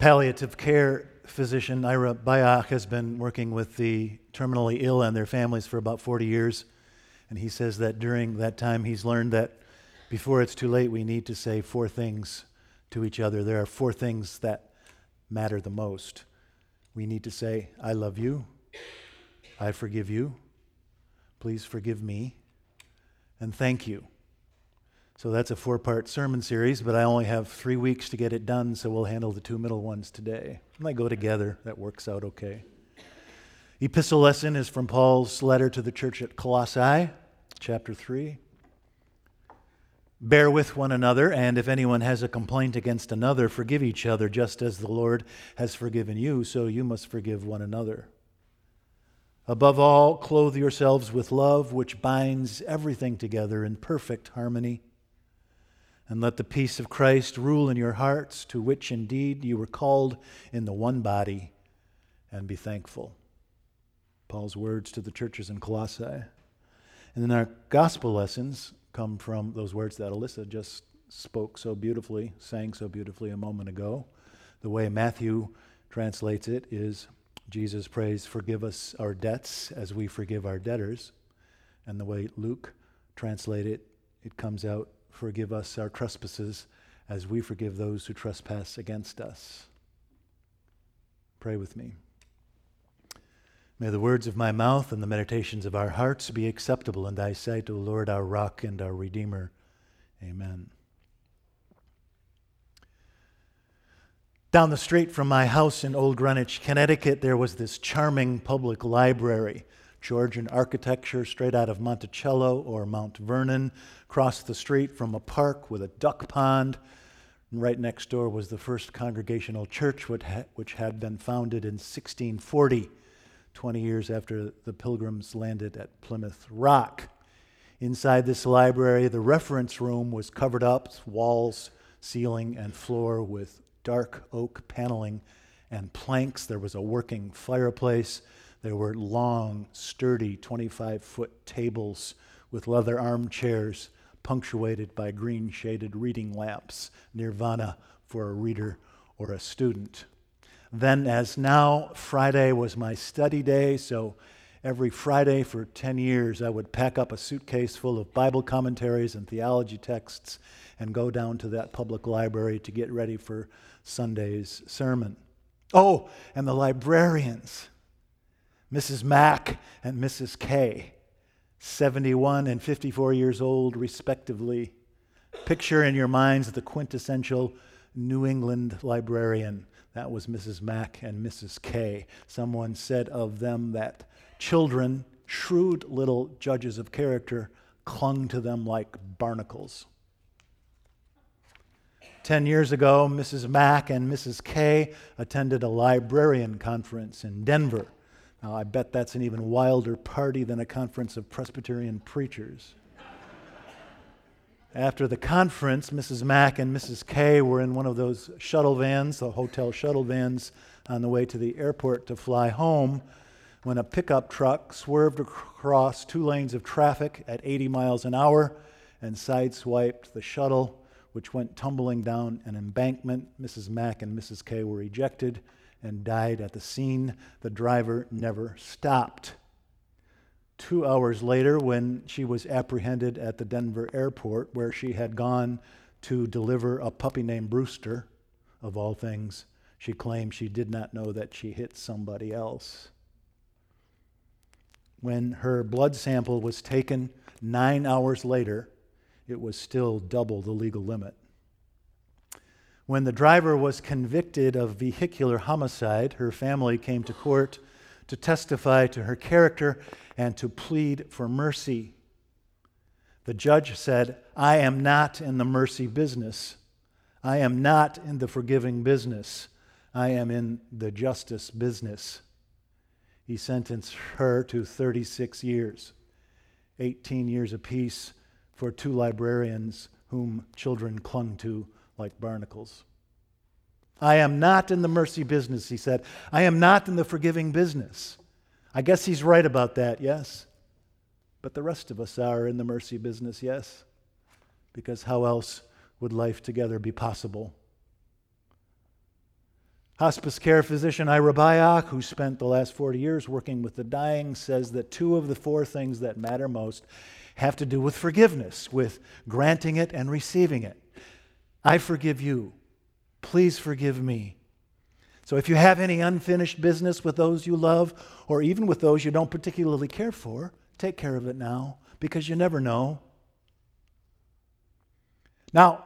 palliative care physician Ira Byock has been working with the terminally ill and their families for about 40 years. And he says that during that time, he's learned that before it's too late, we need to say four things to each other. There are four things that matter the most. We need to say, I love you. I forgive you. Please forgive me. And thank you. So that's a four part sermon series, but I only have three weeks to get it done, so we'll handle the two middle ones today. And They go together. That works out okay. Epistle lesson is from Paul's letter to the church at Colossae, chapter 3. Bear with one another, and if anyone has a complaint against another, forgive each other, just as the Lord has forgiven you, so you must forgive one another. Above all, clothe yourselves with love, which binds everything together in perfect harmony. And let the peace of Christ rule in your hearts, to which indeed you were called in the one body, and be thankful. Paul's words to the churches in Colossae. And then our gospel lessons come from those words that Alyssa just spoke so beautifully, sang so beautifully a moment ago. The way Matthew translates it is Jesus prays, Forgive us our debts as we forgive our debtors. And the way Luke translates it, it comes out, Forgive us our trespasses as we forgive those who trespass against us. Pray with me. May the words of my mouth and the meditations of our hearts be acceptable in thy sight, O Lord, our rock and our redeemer. Amen. Down the street from my house in Old Greenwich, Connecticut, there was this charming public library. Georgian architecture straight out of Monticello or Mount Vernon, across the street from a park with a duck pond. And right next door was the first congregational church, which had been founded in 1640, 20 years after the pilgrims landed at Plymouth Rock. Inside this library, the reference room was covered up, walls, ceiling, and floor with dark oak paneling and planks. There was a working fireplace. There were long, sturdy 25 foot tables with leather armchairs punctuated by green shaded reading lamps, nirvana for a reader or a student. Then, as now, Friday was my study day, so every Friday for 10 years I would pack up a suitcase full of Bible commentaries and theology texts and go down to that public library to get ready for Sunday's sermon. Oh, and the librarians. Mrs. Mack and Mrs. K, 71 and 54 years old, respectively. Picture in your minds the quintessential New England librarian. That was Mrs. Mack and Mrs. K. Someone said of them that children, shrewd little judges of character, clung to them like barnacles. Ten years ago, Mrs. Mack and Mrs. K attended a librarian conference in Denver. Now, I bet that's an even wilder party than a conference of Presbyterian preachers. After the conference, Mrs. Mack and Mrs. K were in one of those shuttle vans, the hotel shuttle vans, on the way to the airport to fly home when a pickup truck swerved across two lanes of traffic at 80 miles an hour and sideswiped the shuttle, which went tumbling down an embankment. Mrs. Mack and Mrs. K were ejected and died at the scene. The driver never stopped. Two hours later, when she was apprehended at the Denver airport, where she had gone to deliver a puppy named Brewster, of all things, she claimed she did not know that she hit somebody else. When her blood sample was taken nine hours later, it was still double the legal limit. When the driver was convicted of vehicular homicide, her family came to court to testify to her character and to plead for mercy. The judge said, I am not in the mercy business. I am not in the forgiving business. I am in the justice business. He sentenced her to 36 years, 18 years apiece for two librarians whom children clung to like barnacles. I am not in the mercy business, he said. I am not in the forgiving business. I guess he's right about that, yes. But the rest of us are in the mercy business, yes. Because how else would life together be possible? Hospice care physician Ira Byock, who spent the last 40 years working with the dying, says that two of the four things that matter most have to do with forgiveness, with granting it and receiving it. I forgive you. Please forgive me. So if you have any unfinished business with those you love, or even with those you don't particularly care for, take care of it now, because you never know. Now,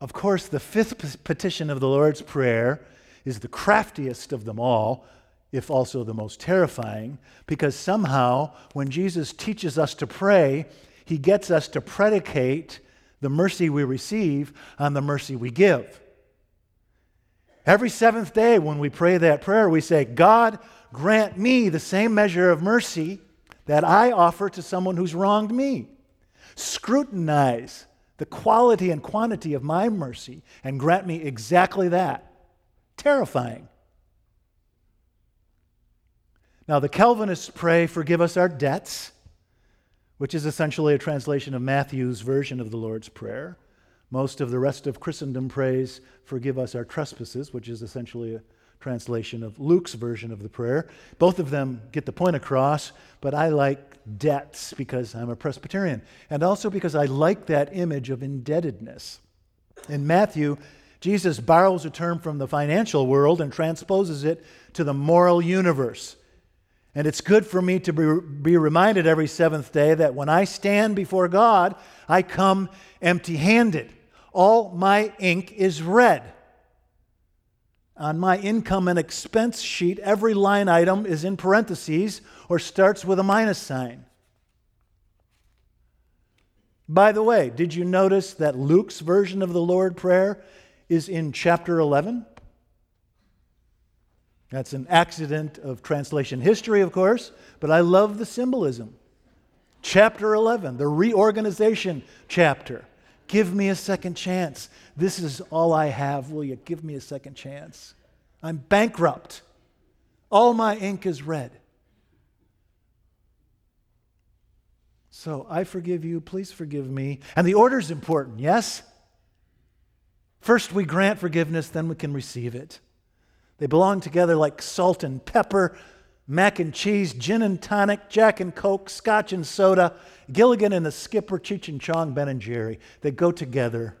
of course, the fifth petition of the Lord's Prayer is the craftiest of them all, if also the most terrifying, because somehow when Jesus teaches us to pray, he gets us to predicate the mercy we receive on the mercy we give. Every seventh day, when we pray that prayer, we say, God, grant me the same measure of mercy that I offer to someone who's wronged me. Scrutinize the quality and quantity of my mercy and grant me exactly that. Terrifying. Now, the Calvinists pray, Forgive us our debts, which is essentially a translation of Matthew's version of the Lord's Prayer. Most of the rest of Christendom prays, Forgive us our trespasses, which is essentially a translation of Luke's version of the prayer. Both of them get the point across, but I like debts because I'm a Presbyterian, and also because I like that image of indebtedness. In Matthew, Jesus borrows a term from the financial world and transposes it to the moral universe. And it's good for me to be, be reminded every seventh day that when I stand before God, I come empty handed. All my ink is red. On my income and expense sheet, every line item is in parentheses or starts with a minus sign. By the way, did you notice that Luke's version of the Lord Prayer is in chapter 11? That's an accident of translation history, of course, but I love the symbolism. Chapter 11, the reorganization chapter. Give me a second chance. This is all I have. Will you give me a second chance? I'm bankrupt. All my ink is red. So I forgive you. Please forgive me. And the order is important, yes? First, we grant forgiveness, then we can receive it. They belong together like salt and pepper, mac and cheese, gin and tonic, Jack and Coke, scotch and soda, Gilligan and the skipper, Cheech and Chong, Ben and Jerry. They go together.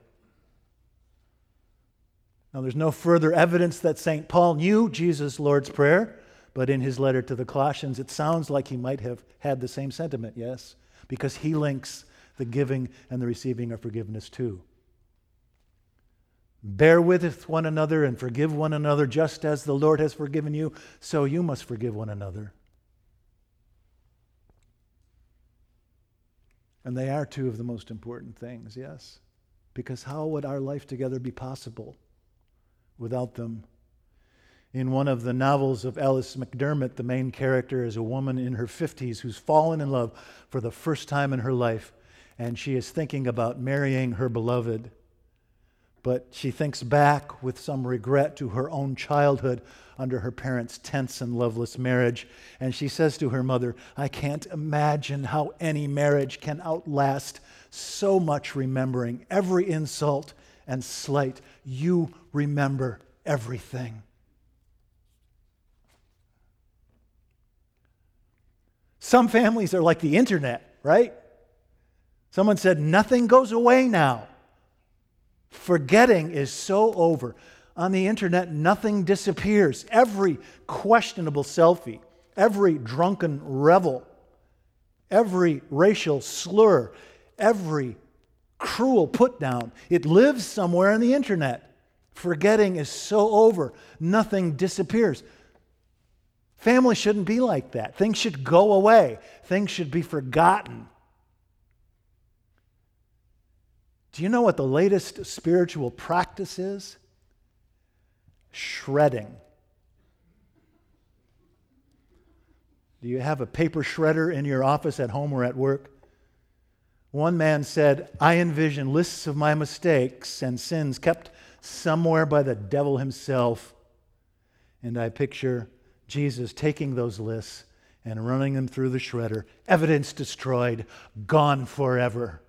Now, there's no further evidence that St. Paul knew Jesus' Lord's Prayer, but in his letter to the Colossians, it sounds like he might have had the same sentiment, yes, because he links the giving and the receiving of forgiveness too. Bear with one another and forgive one another, just as the Lord has forgiven you, so you must forgive one another. And they are two of the most important things, yes? Because how would our life together be possible without them? In one of the novels of Alice McDermott, the main character is a woman in her 50s who's fallen in love for the first time in her life, and she is thinking about marrying her beloved. But she thinks back with some regret to her own childhood under her parents' tense and loveless marriage. And she says to her mother, I can't imagine how any marriage can outlast so much remembering every insult and slight. You remember everything. Some families are like the internet, right? Someone said, nothing goes away now. Forgetting is so over. On the internet, nothing disappears. Every questionable selfie, every drunken revel, every racial slur, every cruel put down, it lives somewhere on the internet. Forgetting is so over. Nothing disappears. Family shouldn't be like that. Things should go away, things should be forgotten. Do you know what the latest spiritual practice is? Shredding. Do you have a paper shredder in your office at home or at work? One man said, I envision lists of my mistakes and sins kept somewhere by the devil himself. And I picture Jesus taking those lists and running them through the shredder. Evidence destroyed, gone forever.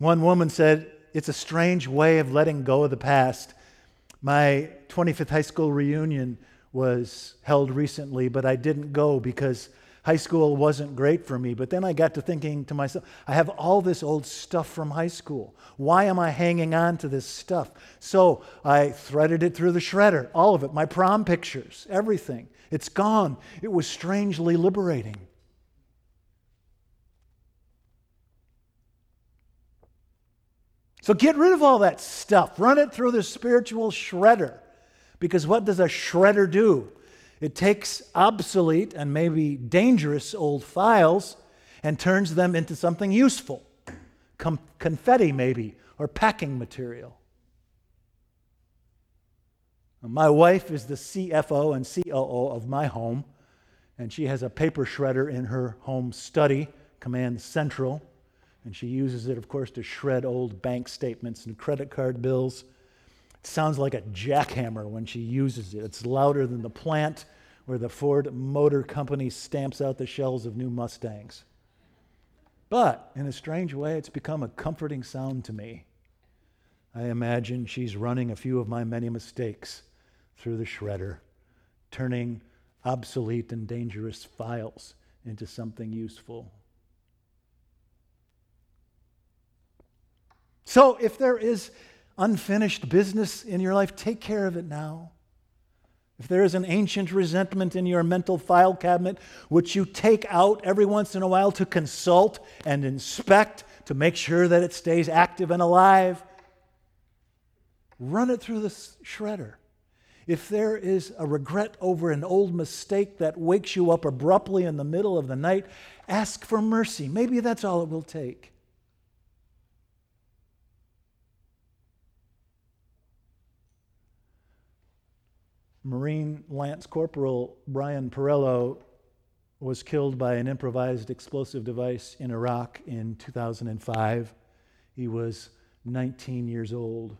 One woman said, It's a strange way of letting go of the past, My 25th high school reunion was held recently, but I didn't go because high school wasn't great for me. But then I got to thinking to myself, I have all this old stuff from high school. Why am I hanging on to this stuff? So I threaded it through the shredder, all of it, my prom pictures, everything. It's gone. It was strangely liberating. So get rid of all that stuff. Run it through the spiritual shredder. Because what does a shredder do? It takes obsolete and maybe dangerous old files and turns them into something useful Com- confetti, maybe, or packing material. My wife is the CFO and COO of my home, and she has a paper shredder in her home study, Command Central, and she uses it, of course, to shred old bank statements and credit card bills. It sounds like a jackhammer when she uses it. It's louder than the plant where the Ford Motor Company stamps out the shells of new Mustangs. But in a strange way, it's become a comforting sound to me. I imagine she's running a few of my many mistakes through the shredder, turning obsolete and dangerous files into something useful. So, if there is unfinished business in your life, take care of it now. If there is an ancient resentment in your mental file cabinet, which you take out every once in a while to consult and inspect to make sure that it stays active and alive, run it through the shredder. If there is a regret over an old mistake that wakes you up abruptly in the middle of the night, ask for mercy. Maybe that's all it will take. Marine Lance Corporal Brian Parrello was killed by an improvised explosive device in Iraq in 2005. He was 19 years old.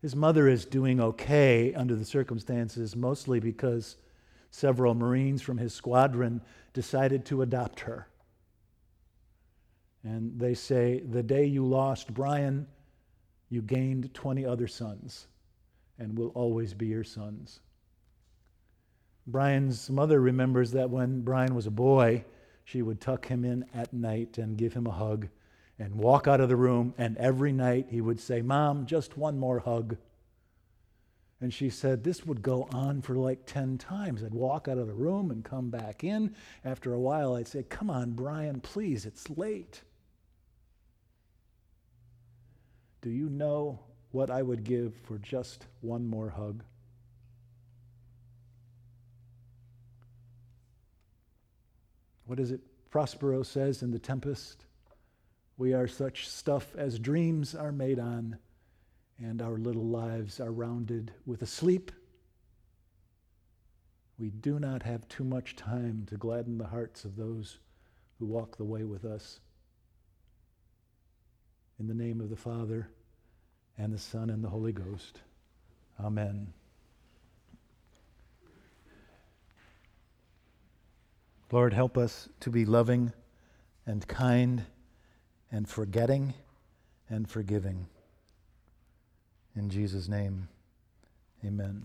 His mother is doing okay under the circumstances, mostly because several Marines from his squadron decided to adopt her. And they say, the day you lost Brian, you gained 20 other sons and will always be your sons. Brian's mother remembers that when Brian was a boy, she would tuck him in at night and give him a hug and walk out of the room. And every night he would say, Mom, just one more hug. And she said, This would go on for like 10 times. I'd walk out of the room and come back in. After a while, I'd say, Come on, Brian, please, it's late. Do you know what I would give for just one more hug. What is it Prospero says in The Tempest? We are such stuff as dreams are made on, and our little lives are rounded with a sleep. We do not have too much time to gladden the hearts of those who walk the way with us. In the name of the Father, and the Son and the Holy Ghost. Amen. Lord, help us to be loving and kind and forgetting and forgiving. In Jesus' name, amen.